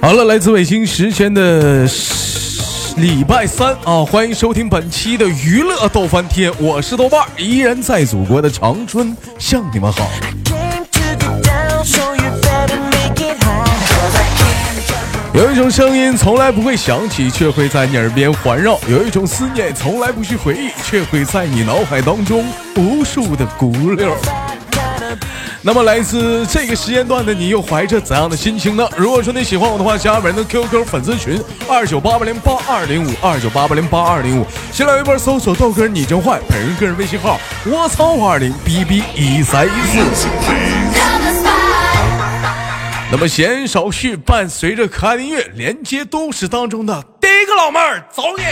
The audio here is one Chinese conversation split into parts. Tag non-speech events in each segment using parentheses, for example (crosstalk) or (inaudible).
好了，来自北京时间的礼拜三啊，欢迎收听本期的娱乐逗翻天，我是豆瓣，依然在祖国的长春向你们好。有一种声音从来不会响起，却会在你耳边环绕；有一种思念从来不去回忆，却会在你脑海当中无数的鼓溜。那么，来自这个时间段的你又怀着怎样的心情呢？如果说你喜欢我的话，加本人的 QQ 粉丝群二九八八零八二零五二九八八零八二零五，新浪微博搜索豆哥你真坏，本人个人微信号我操五二零 B B 一三一四。那么闲言少叙，伴随着可爱音乐，连接都市当中的第一个老妹儿，走你！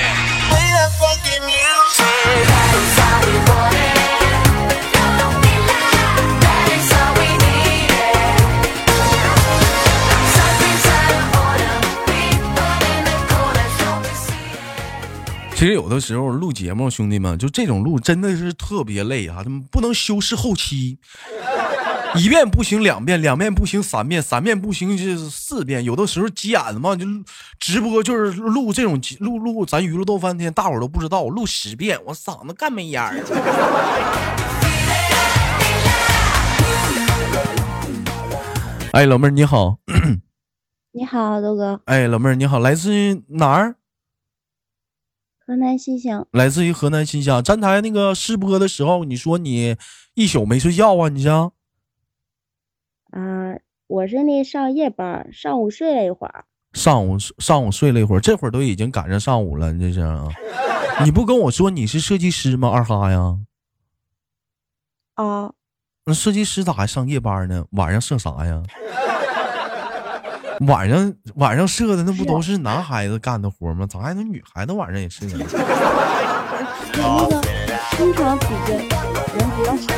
其实有的时候录节目，兄弟们，就这种录真的是特别累啊！他们不能修饰后期，(laughs) 一遍不行，两遍，两遍不行，三遍，三遍不行，就是四遍。有的时候急眼了嘛，就直播就是录这种录录，咱娱乐逗翻天，大伙儿都不知道，我录十遍，我嗓子干没烟儿。哎，老妹儿你好，(coughs) 你好，豆哥。哎，老妹儿你好，来自于哪儿？河南新乡，来自于河南新乡。站台那个试播的时候，你说你一宿没睡觉啊？你啊，我是那上夜班，上午睡了一会儿。上午上午睡了一会儿，这会儿都已经赶上上午了，你这是啊？(laughs) 你不跟我说你是设计师吗？二哈呀？啊？那设计师咋还上夜班呢？晚上设啥呀？晚上晚上设的那不都是男孩子干的活吗？咋还能女孩子晚上也设呢？(laughs) 那个工厂比较人比较少。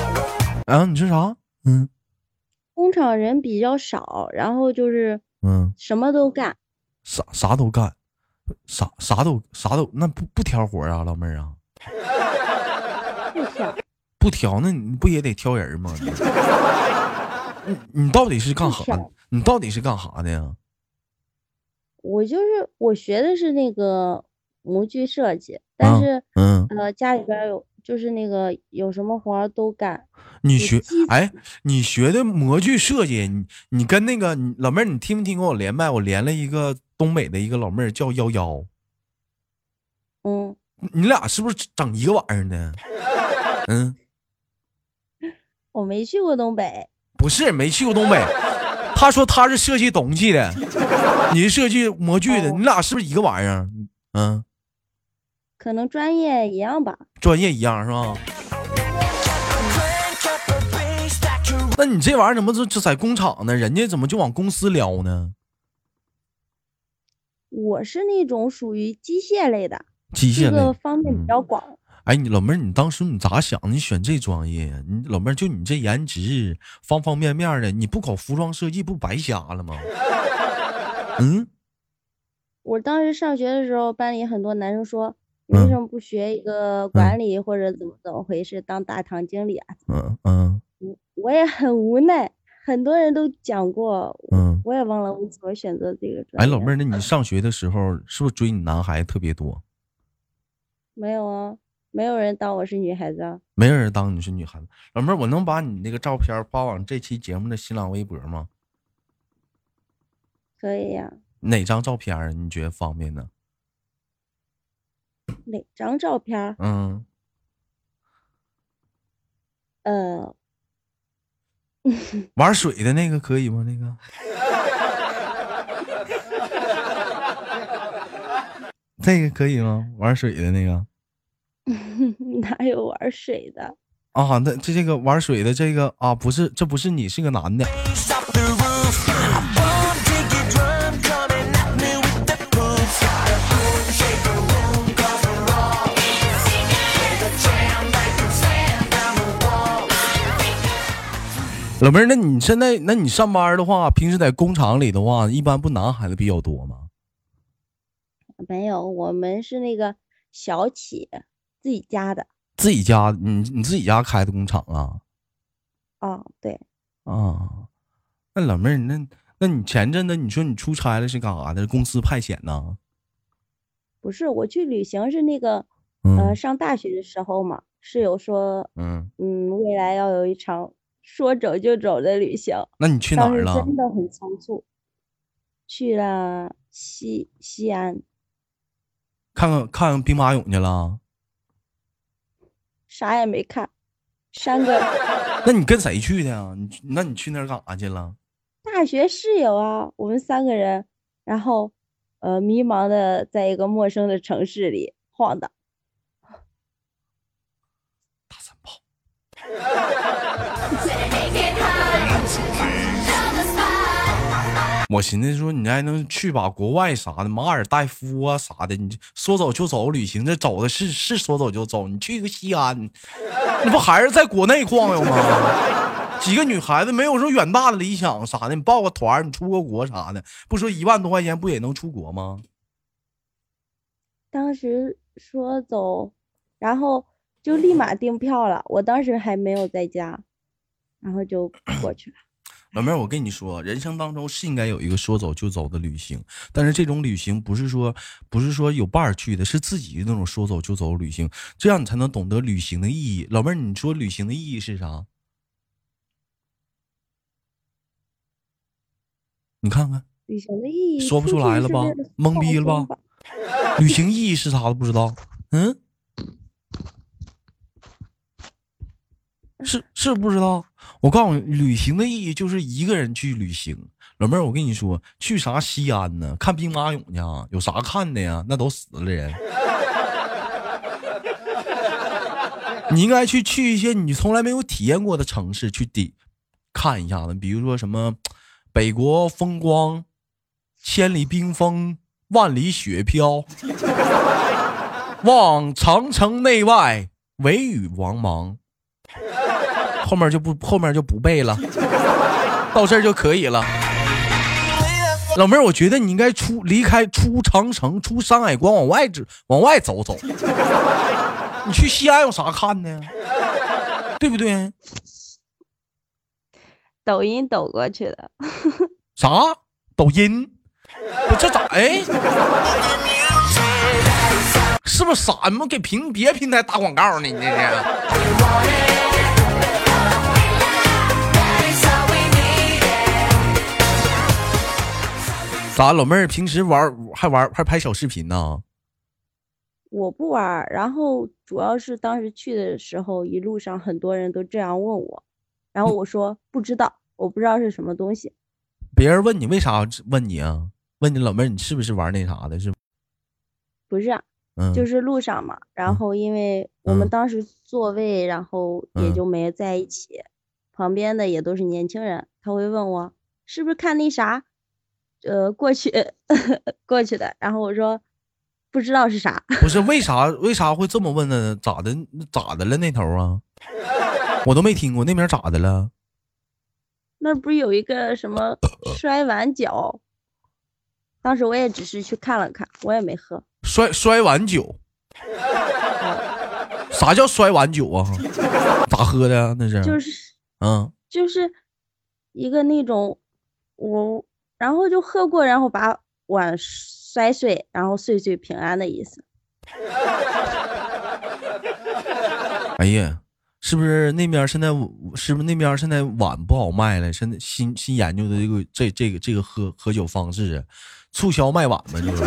啊，你说啥？嗯，工厂人比较少，然后就是嗯，什么都干，啥啥都干，啥啥都啥都那不不挑活啊，老妹儿啊？不挑，(laughs) 不挑，那你不也得挑人吗？你 (laughs) 你到底是干啥？你到底是干啥的呀？我就是我学的是那个模具设计，但是嗯呃家里边有就是那个有什么活都干。你学哎，你学的模具设计，你你跟那个老妹儿，你听没听过我连麦？我连了一个东北的一个老妹儿叫幺幺。嗯，你俩是不是整一个玩意儿呢？嗯，(laughs) 我没去过东北。不是没去过东北，他说他是设计东西的，你是设计模具的，你俩是不是一个玩意儿？嗯，可能专业一样吧。专业一样是吧？那你这玩意儿怎么就就在工厂呢？人家怎么就往公司撩呢？我是那种属于机械类的，机械类方面比较广。哎，你老妹儿，你当时你咋想？你选这专业呀？你老妹儿就你这颜值，方方面面的，你不搞服装设计不白瞎了吗？嗯，(laughs) 我当时上学的时候，班里很多男生说，你为什么不学一个管理或者怎么怎么回事，当大堂经理啊？嗯嗯，我也很无奈，很多人都讲过，嗯，我也忘了我怎么选择这个专业。哎，老妹儿，那你上学的时候是不是追你男孩子特别多？没有啊。没有人当我是女孩子啊！没有人当你是女孩子，老妹儿，我能把你那个照片发往这期节目的新浪微博吗？可以呀。哪张照片你觉得方便呢？哪张照片？嗯。呃。玩水的那个可以吗？那个。这个可以吗？玩水的那个。(laughs) 哪有玩水的啊？那这这个玩水的这个啊，不是，这不是你，是个男的。老妹儿，那你现在，那你上班的话，平时在工厂里的话，一般不男孩子比较多吗？没有，我们是那个小企。自己家的自己家，你你自己家开的工厂啊？哦，对。啊，那老妹儿，那那你前阵子你说你出差了是干啥的？公司派遣呢？不是，我去旅行是那个，呃，上大学的时候嘛，室友说，嗯嗯，未来要有一场说走就走的旅行。那你去哪儿了？真的很仓促，去了西西安，看看看兵马俑去了。啥也没看，山哥。那你跟谁去的呀？你那你去那儿干啥去了？大学室友啊，我们三个人，然后，呃，迷茫的在一个陌生的城市里晃荡。大三炮。我寻思说，你还能去把国外啥的，马尔代夫啊啥的，你说走就走旅行，这走的是是说走就走。你去个西安，(laughs) 你不还是在国内晃悠吗？(laughs) 几个女孩子没有说远大的理想啥的，你报个团，你出个国啥的，不说一万多块钱不也能出国吗？当时说走，然后就立马订票了。我当时还没有在家，然后就过去了。老妹儿，我跟你说，人生当中是应该有一个说走就走的旅行，但是这种旅行不是说不是说有伴儿去的，是自己的那种说走就走旅行，这样你才能懂得旅行的意义。老妹儿，你说旅行的意义是啥？你看看，旅行的意义说不出来了吧？懵逼了吧？旅行意义是啥都不知道？嗯，是是不知道。我告诉你，旅行的意义就是一个人去旅行。老妹儿，我跟你说，去啥西安呢？看兵马俑去啊？有啥看的呀？那都死了人。你应该去去一些你从来没有体验过的城市去抵看一下子，比如说什么北国风光，千里冰封，万里雪飘，(laughs) 望长城内外，惟余莽莽。后面就不后面就不背了，(laughs) 到这儿就可以了。老妹儿，我觉得你应该出离开出长城，出山海关，往外走，往外走走。(laughs) 你去西安有啥看的？对不对？抖音抖过去的。啥？抖音？我这咋？哎，是不是傻？你们给平别平台打广告呢？你这是？(laughs) 咋，老妹儿平时玩还玩还拍小视频呢？我不玩，然后主要是当时去的时候，一路上很多人都这样问我，然后我说不知道，我不知道是什么东西。别人问你为啥问你啊？问你老妹儿，你是不是玩那啥的？是？不是，嗯，就是路上嘛。然后因为我们当时座位，然后也就没在一起，旁边的也都是年轻人，他会问我是不是看那啥。呃，过去 (laughs) 过去的，然后我说不知道是啥，(laughs) 不是为啥为啥会这么问呢？咋的咋的了那头啊？我都没听过那边咋的了？那不是有一个什么 (laughs) 摔碗酒？当时我也只是去看了看，我也没喝。摔摔碗酒？啥叫摔碗酒啊？咋喝的？那是就是嗯，就是一个那种我。然后就喝过，然后把碗摔碎，然后岁岁平安的意思。(laughs) 哎呀，是不是那边现在是不是那边现在碗不好卖了？现在新新研究的这个这这个这个喝喝酒方式，促销卖碗吗？就是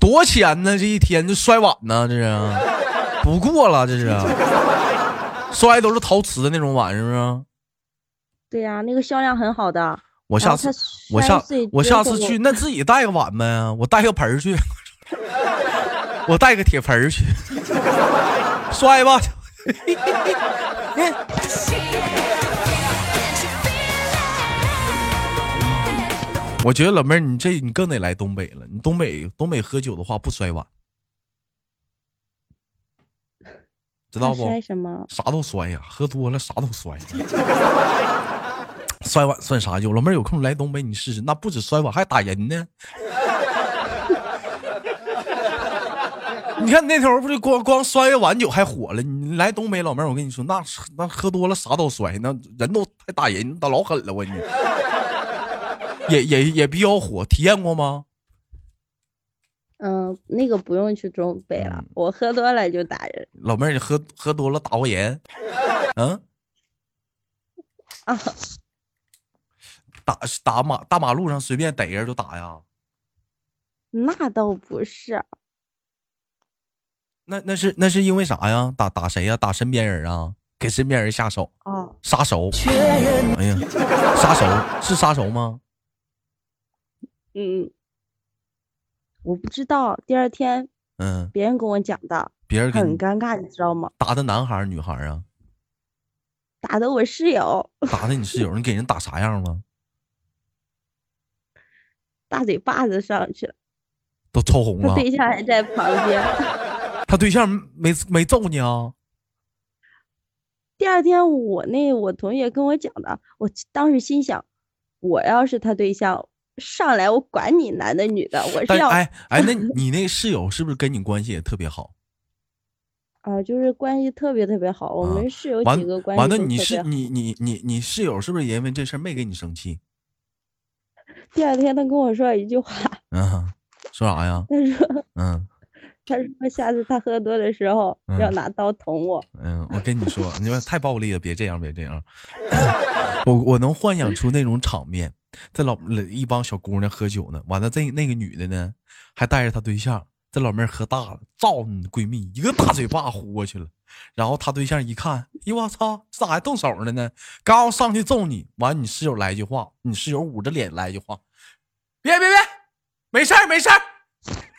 多钱呢？这一天就摔碗呢？这是不过了，这是。摔都是陶瓷的那种碗，是不是？对呀，那个销量很好的。我下次我下我下次去，那自己带个碗呗，我带个盆儿去，(laughs) 我带个铁盆儿去，摔吧。(laughs) 我觉得老妹儿，你这你更得来东北了。你东北东北喝酒的话不摔碗。知道不？摔什么？啥都摔呀，喝多了啥都摔。(laughs) 摔碗算啥？有老妹儿有空来东北你试试，那不止摔碗，还打人呢。(laughs) 你看那头不就光光摔个碗酒还火了？你来东北老妹儿，我跟你说，那那喝多了啥都摔，那人都还打人，那老狠了我你。(laughs) 也也也比较火，体验过吗？嗯，那个不用去准备了，我喝多了就打人。老妹儿，你喝喝多了打过人？嗯？啊？打打马大马路上随便逮人就打呀？那倒不是。那那是那是因为啥呀？打打谁呀？打身边人啊？给身边人下手？啊？杀手？哎呀，杀手是杀手吗？嗯，我不知道。第二天，嗯，别人跟我讲的，别人很尴尬，你知道吗？打的男孩女孩啊？打的我室友。打的你室友？你给人打啥样了？(laughs) 大嘴巴子上去了，都抽红了。他对象还在旁边。他对象没没揍你啊？(laughs) 第二天，我那我同学跟我讲的，我当时心想，我要是他对象。上来我管你男的女的，我是要哎哎，那 (laughs) 你那室友是不是跟你关系也特别好？啊，就是关系特别特别好。我们室友几个关系完了，你是你你你你室友是不是因为这事没给你生气？(laughs) 第二天他跟我说一句话，(laughs) 嗯，说啥呀？他说，嗯，他说下次他喝多的时候要拿刀捅我。嗯，我跟你说，你们太暴力了，别这样，别这样。我我能幻想出那种场面。这老一帮小姑娘喝酒呢，完了这那个女的呢，还带着她对象。这老妹儿喝大了，照你闺蜜一个大嘴巴呼过去了。然后她对象一看，哎我操，咋还动手了呢？刚要上去揍你，完你室友来句话，你室友捂着脸来句话，别别别，没事儿没事儿，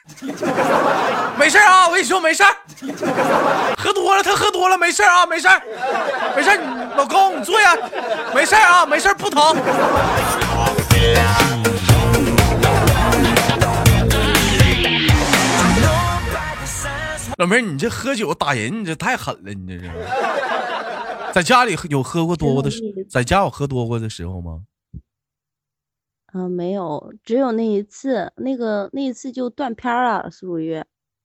(laughs) 没事儿啊，我跟你说没事儿，喝多了他喝多了没事儿啊，没事儿没事儿，老公你坐下，没事儿啊，没事儿不疼。老妹儿，你这喝酒打人，你这太狠了，你这是。在家里有喝过多过的时，在家有喝多过的时候吗？啊，没有，只有那一次，那个那一次就断片了，属于。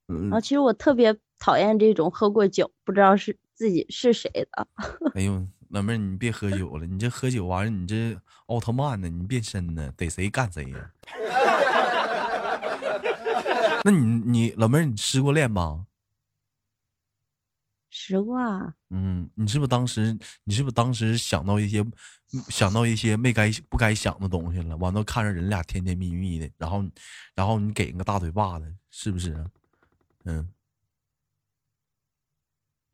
嗯。然后，其实我特别讨厌这种喝过酒不知道是自己是谁的。(laughs) 哎呦。老妹儿，你别喝酒了，你这喝酒完了，你这奥特曼呢？你变身呢？逮谁干谁呀？(laughs) 那你你老妹儿，你失过恋吗？失过啊。嗯，你是不是当时你是不是当时想到一些想到一些没该不该想的东西了？完了看着人俩甜甜蜜蜜的，然后然后你给人个大嘴巴子，是不是？嗯。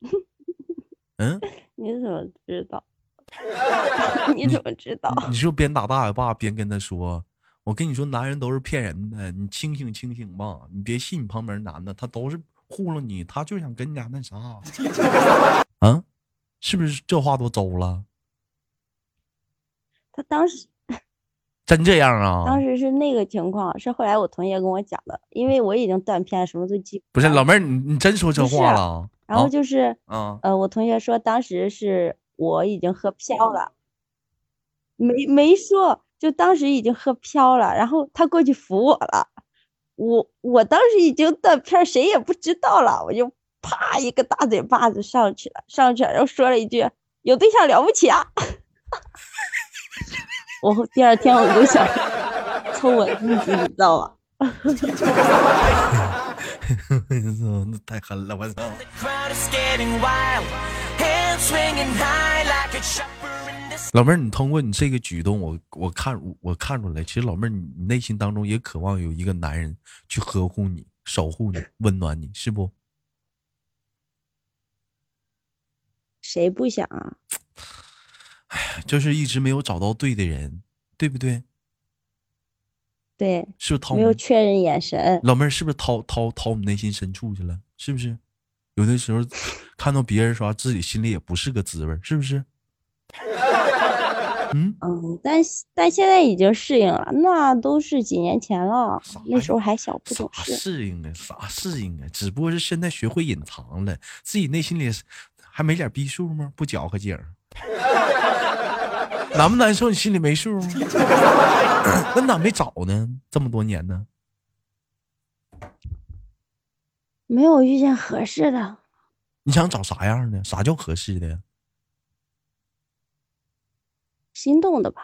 (laughs) 嗯。你怎么知道？(laughs) 你怎么知道？你是边打大嘴巴边跟他说：“我跟你说，男人都是骗人的，你清醒清醒吧，你别信你旁边男的，他都是糊弄你，他就想跟你俩那啥。(laughs) ”啊，是不是这话都走了？他当时 (laughs) 真这样啊？当时是那个情况，是后来我同学跟我讲的，因为我已经断片，什么都记不是老妹儿，你你真说这话了？然后就是，嗯，呃，我同学说当时是我已经喝飘了，没没说，就当时已经喝飘了，然后他过去扶我了，我我当时已经断片，谁也不知道了，我就啪一个大嘴巴子上去了，上去了，然后说了一句有对象了不起啊，(laughs) 我第二天我就想抽我自己，你知道吗？那 (laughs) (laughs) 太狠了，我操！老妹儿，你通过你这个举动，我我看我看出来，其实老妹儿你内心当中也渴望有一个男人去呵护你、守护你、温暖你，是不？谁不想啊？哎呀，就是一直没有找到对的人，对不对？对，是不是掏没有确认眼神？老妹儿是不是掏掏掏你内心深处去了？是不是？有的时候看到别人说自己心里也不是个滋味，是不是？嗯嗯，但但现在已经适应了，那都是几年前了，那时候还小不懂事。适应啊？啥适应啊？只不过是现在学会隐藏了，自己内心里还没点逼数吗？不搅和劲儿。(laughs) 难不难受？你心里没数吗？(laughs) 那咋没找呢？这么多年呢？没有遇见合适的。你想找啥样的？啥叫合适的？心动的吧？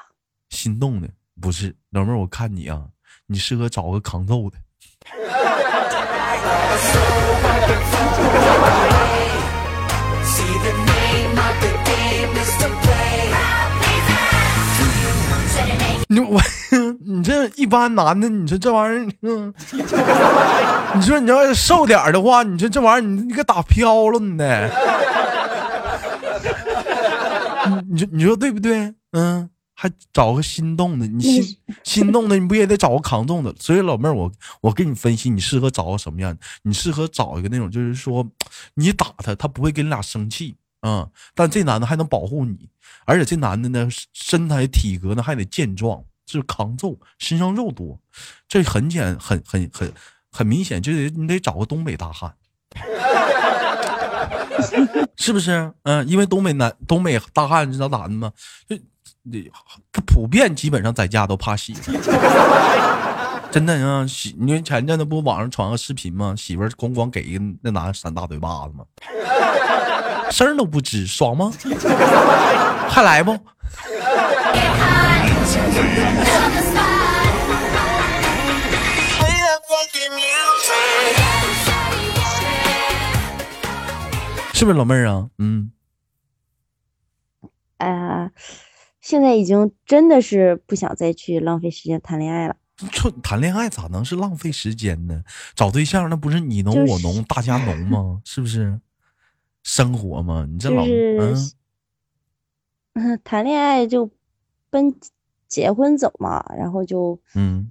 心动的不是老妹儿，我看你啊，你适合找个抗揍的。你我，(laughs) 你这一般男的，你说这玩意儿，嗯，(laughs) 你说你要是瘦点的话，你说这玩意儿，你你给打飘了呢？你说你说对不对？嗯。还找个心动的，你心心动的，你不也得找个扛重的？(laughs) 所以老妹儿，我我给你分析，你适合找个什么样？你适合找一个那种，就是说，你打他，他不会跟你俩生气啊。但这男的还能保护你，而且这男的呢，身材体格呢还得健壮，就是扛揍，身上肉多。这很简很很很很明显，就得你得找个东北大汉，(laughs) 是不是？嗯，因为东北男东北大汉，你知道咋的吗？就。你普遍基本上在家都怕媳妇，(laughs) 真的啊！媳，你前阵子不网上传个视频吗？媳妇咣咣给一个那男的扇大嘴巴子吗？声都不吱，爽吗？还来不？是不是老妹儿啊？嗯。哎呀。现在已经真的是不想再去浪费时间谈恋爱了。说谈恋爱咋能是浪费时间呢？找对象那不是你侬我侬 (laughs) 大家侬吗？是不是？生活吗？你这老嗯，(laughs) 谈恋爱就奔结婚走嘛，然后就嗯，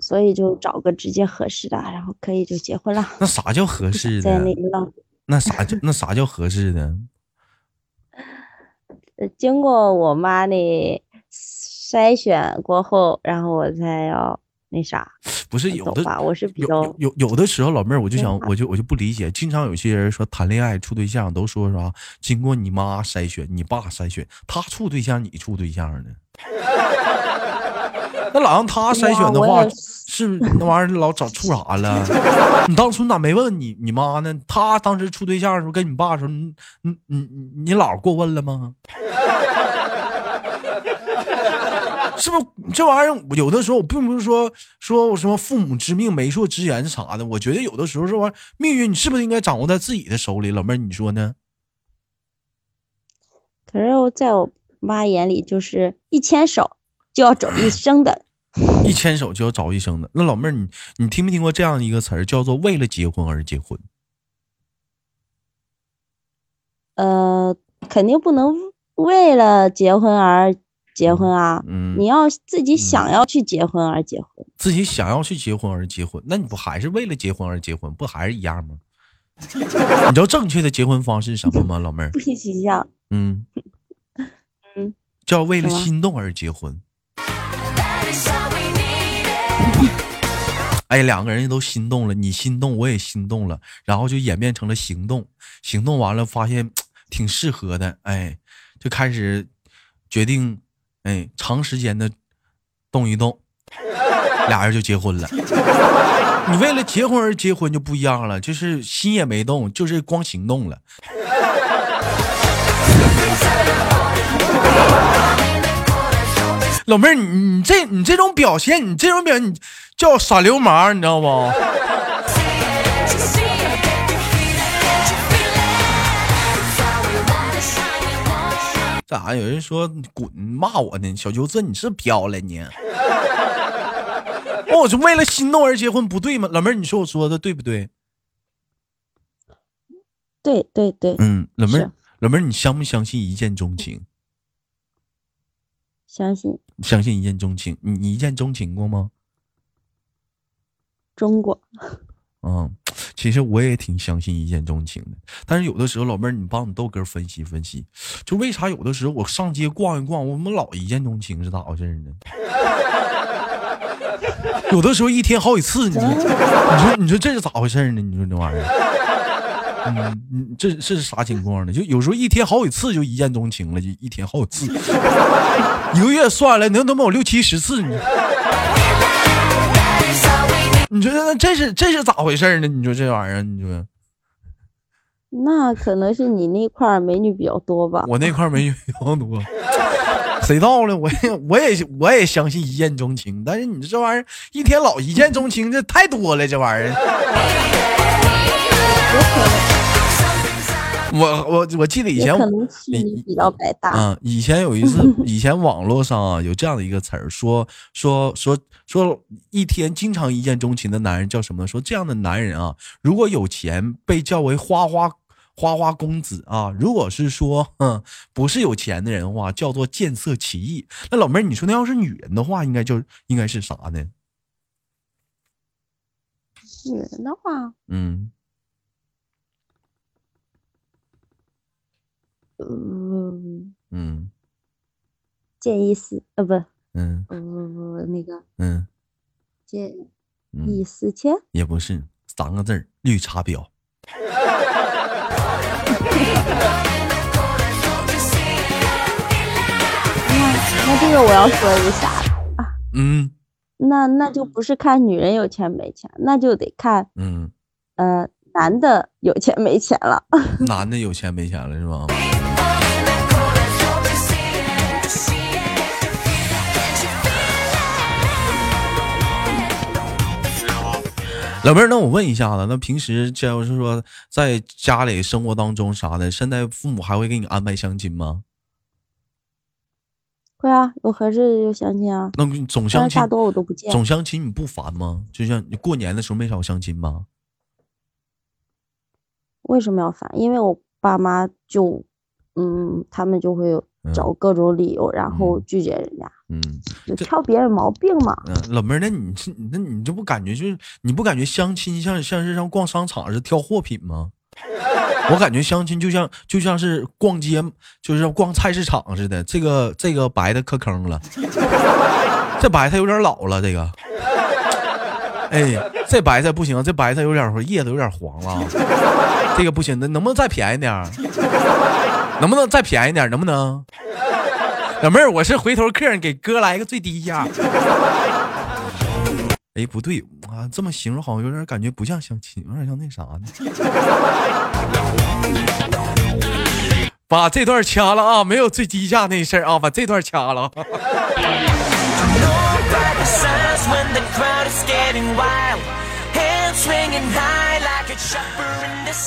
所以就找个直接合适的，然后可以就结婚了。那啥叫合适的？在那浪。那啥叫那啥叫合适的？经过我妈的筛选过后，然后我才要那啥。不是有的？我是比较有有的时候，老妹儿，我就想，我就我就不理解，经常有些人说谈恋爱处对象都说啥？经过你妈筛选，你爸筛选，他处对象，你处对象呢？(laughs) 那老让他筛选的话，是那玩意儿老找处啥了？(laughs) 你当初咋没问你你妈呢？她当时处对象的时候跟你爸说，你你你你姥过问了吗？(laughs) 是不是这玩意儿有的时候我并不是说说我什么父母之命媒妁之言啥的，我觉得有的时候这玩意儿命运你是不是应该掌握在自己的手里？老妹儿你说呢？可是我在我妈眼里就是一牵手。就要走一生的，(laughs) 一牵手就要找一生的。那老妹儿，你你听没听过这样一个词儿，叫做为了结婚而结婚？呃，肯定不能为了结婚而结婚啊。嗯，你要自己想要去结婚而结婚，自己想要去结婚而结婚，那你不还是为了结婚而结婚，不还是一样吗？(laughs) 你知道正确的结婚方式是什么吗，老妹儿？不一样。嗯嗯，叫为了心动而结婚。哎，两个人都心动了，你心动，我也心动了，然后就演变成了行动。行动完了，发现挺适合的，哎，就开始决定，哎，长时间的动一动，俩人就结婚了。你为了结婚而结婚就不一样了，就是心也没动，就是光行动了。老妹儿，你你这你这种表现，你这种表现叫耍流氓，你知道不？咋？有人说滚骂我呢？小舅子，你是飘了你？(laughs) 我是为了心动而结婚，不对吗？老妹儿，你说我说的对不对？对对对。嗯，老妹儿，老妹儿，你相不相信一见钟情？相信。相信一见钟情，你你一见钟情过吗？中过。嗯，其实我也挺相信一见钟情的，但是有的时候，老妹儿，你帮你豆哥分析分析，就为啥有的时候我上街逛一逛，我怎么老一见钟情是咋回事呢？(laughs) 有的时候一天好几次，你说你说你说这是咋回事呢？你说这玩意儿。嗯，嗯，这这是啥情况呢？就有时候一天好几次就一见钟情了，就一天好几次，一个月算了，能能有六七十次你？你说这这是这是咋回事呢？你说这玩意儿，你说那可能是你那块美女比较多吧？我那块美女比较多。谁到了？我也我也我也相信一见钟情，但是你这玩意儿一天老一见钟情，这太多了，这玩意儿。我我我记得以前你比较百搭啊。以前有一次，(laughs) 以前网络上啊有这样的一个词儿，说说说说一天经常一见钟情的男人叫什么？说这样的男人啊，如果有钱被叫为花花。花花公子啊，如果是说，嗯，不是有钱的人的话，叫做见色起意。那老妹儿，你说那要是女人的话，应该就应该是啥呢？女人的话，嗯，嗯。嗯，见异思，呃，不，嗯，不不不，那个，嗯，见异思迁，也不是三个字儿，绿茶婊。那那这个我要说一下啊，嗯，那那就不是看女人有钱没钱，那就得看，嗯，呃，男的有钱没钱了。(laughs) 男的有钱没钱了是吧？老妹儿，那我问一下子，那平时假如是说在家里生活当中啥的，现在父母还会给你安排相亲吗？会啊，有合适的就相亲啊。那总相亲，大多我都不见。总相亲你不烦吗？就像你过年的时候没少相亲吗？为什么要烦？因为我爸妈就，嗯，他们就会找各种理由，然后拒绝人家。嗯，就挑别人毛病嘛。嗯，老妹儿，那你这那你这不感觉就是你不感觉相亲像像是像逛商场似的挑货品吗？(laughs) 我感觉相亲就像就像是逛街，就是逛菜市场似的。这个这个白的磕坑了，(laughs) 这白菜有点老了。这个，哎，这白菜不行，这白菜有点叶子有点黄了。这个不行，那能不能再便宜点？能不能再便宜点？能不能？老妹儿，我是回头客，给哥来个最低价。哎，不对啊，这么形容好像有点感觉不像相亲，有点像那啥呢。把这段掐了啊，没有最低价那事儿啊，把这段掐了。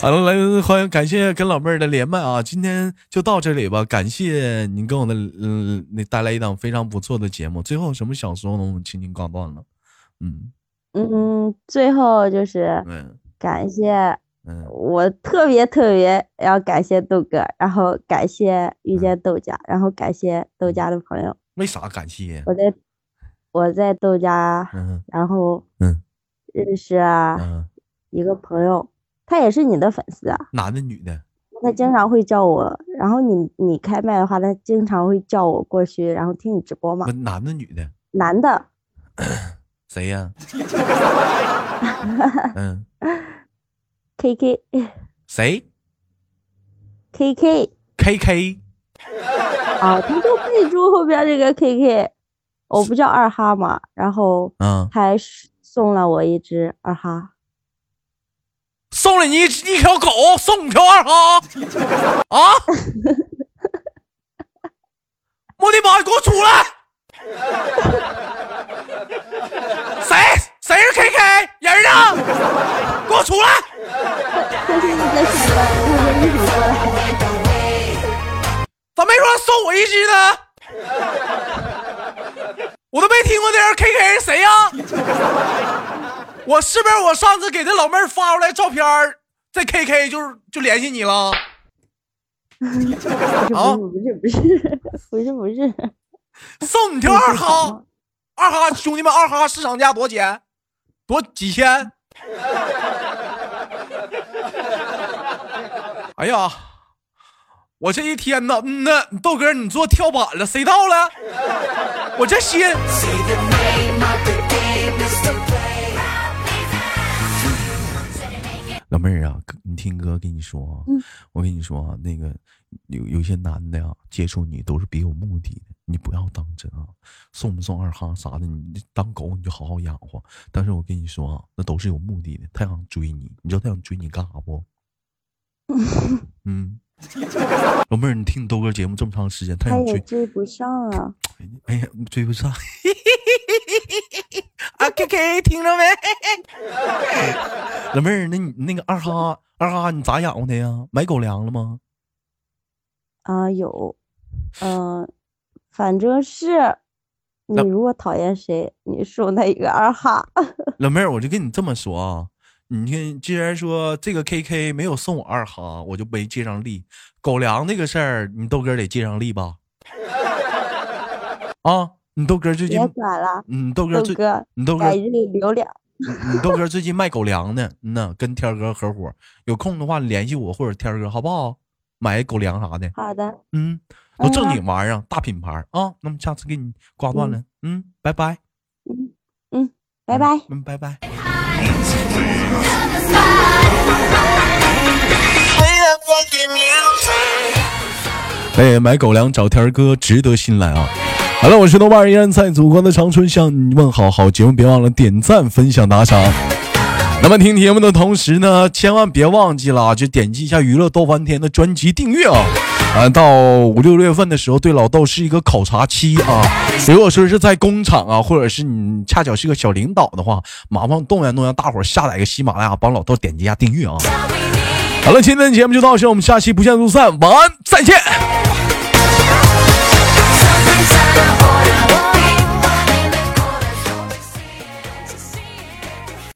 好了，来欢迎感谢跟老妹儿的连麦啊！今天就到这里吧，感谢您给我的嗯，那带来一档非常不错的节目。最后什么想说呢？我们轻轻挂断了。嗯嗯，最后就是感谢，嗯，我特别特别要感谢豆哥，然后感谢遇见豆家，然后感谢豆家的朋友。为啥感谢？我在我在豆家，然后嗯，认识啊一个朋友。他也是你的粉丝啊？男的女的？他经常会叫我，然后你你开麦的话，他经常会叫我过去，然后听你直播嘛。男的女的？男的。(coughs) 谁呀？(laughs) 嗯。K K。(coughs) 谁？K K。K K。啊，他就备注后边这个 K K，我不叫二哈嘛，然后嗯，还送了我一只二哈。送了你一条狗，送你条二哈啊！(laughs) 我的妈！你给我出来！谁？谁是 K K 人呢？给我出来！咋没说送我一只呢？我都没听过这人 K K 是谁呀？我是不是我上次给这老妹儿发出来照片这 K K 就是就联系你了？啊，不是不是不是不是，送你条二哈，(laughs) 二哈兄弟们，二哈市场价多少钱？多几千？(laughs) 哎呀，我这一天呐，嗯呐，豆哥你坐跳板了，谁到了？我这心。老妹儿啊，你听哥跟你说啊，我跟你说啊，那个有有些男的呀，接触你都是别有目的的，你不要当真啊。送不送二哈啥的，你当狗你就好好养活。但是我跟你说啊，那都是有目的的，他想追你，你知道他想追你干啥不？(laughs) 嗯，老妹儿，你听你豆哥节目这么长时间，他也追不上啊。哎呀，追不上。(laughs) 啊，K K，听着没？老妹儿，那你那个二哈二哈，你咋养活他呀？买狗粮了吗？啊，有，嗯，反正是。你如果讨厌谁，你收那一个二哈。老妹儿，我就跟你这么说啊，你看，既然说这个 K K 没有送我二哈，我就没借上力。狗粮那个事儿，你豆哥得借上力吧？(laughs) 啊，你豆哥最近别管了，嗯，豆哥最，你豆哥。你豆哥最近卖狗粮呢，嗯呐，跟天哥合伙，有空的话联系我或者天哥好不好？买狗粮啥的。好的。嗯。都正经玩意儿，大品牌啊！那么下次给你挂断了，嗯，拜拜，嗯嗯，拜拜，嗯，拜拜。哎，买狗粮找天哥，值得信赖啊！好了，我是豆瓣，依然在祖国的长春向你问好。好节目别忘了点赞、分享、打赏。那么听节目的同时呢，千万别忘记了，就点击一下娱乐逗翻天的专辑订阅啊！啊，到五六月份的时候，对老豆是一个考察期啊。如果说是在工厂啊，或者是你恰巧是个小领导的话，麻烦动员动员大伙下载个喜马拉雅，帮老豆点击一下订阅啊。好了，今天的节目就到这，我们下期不见不散，晚安，再见。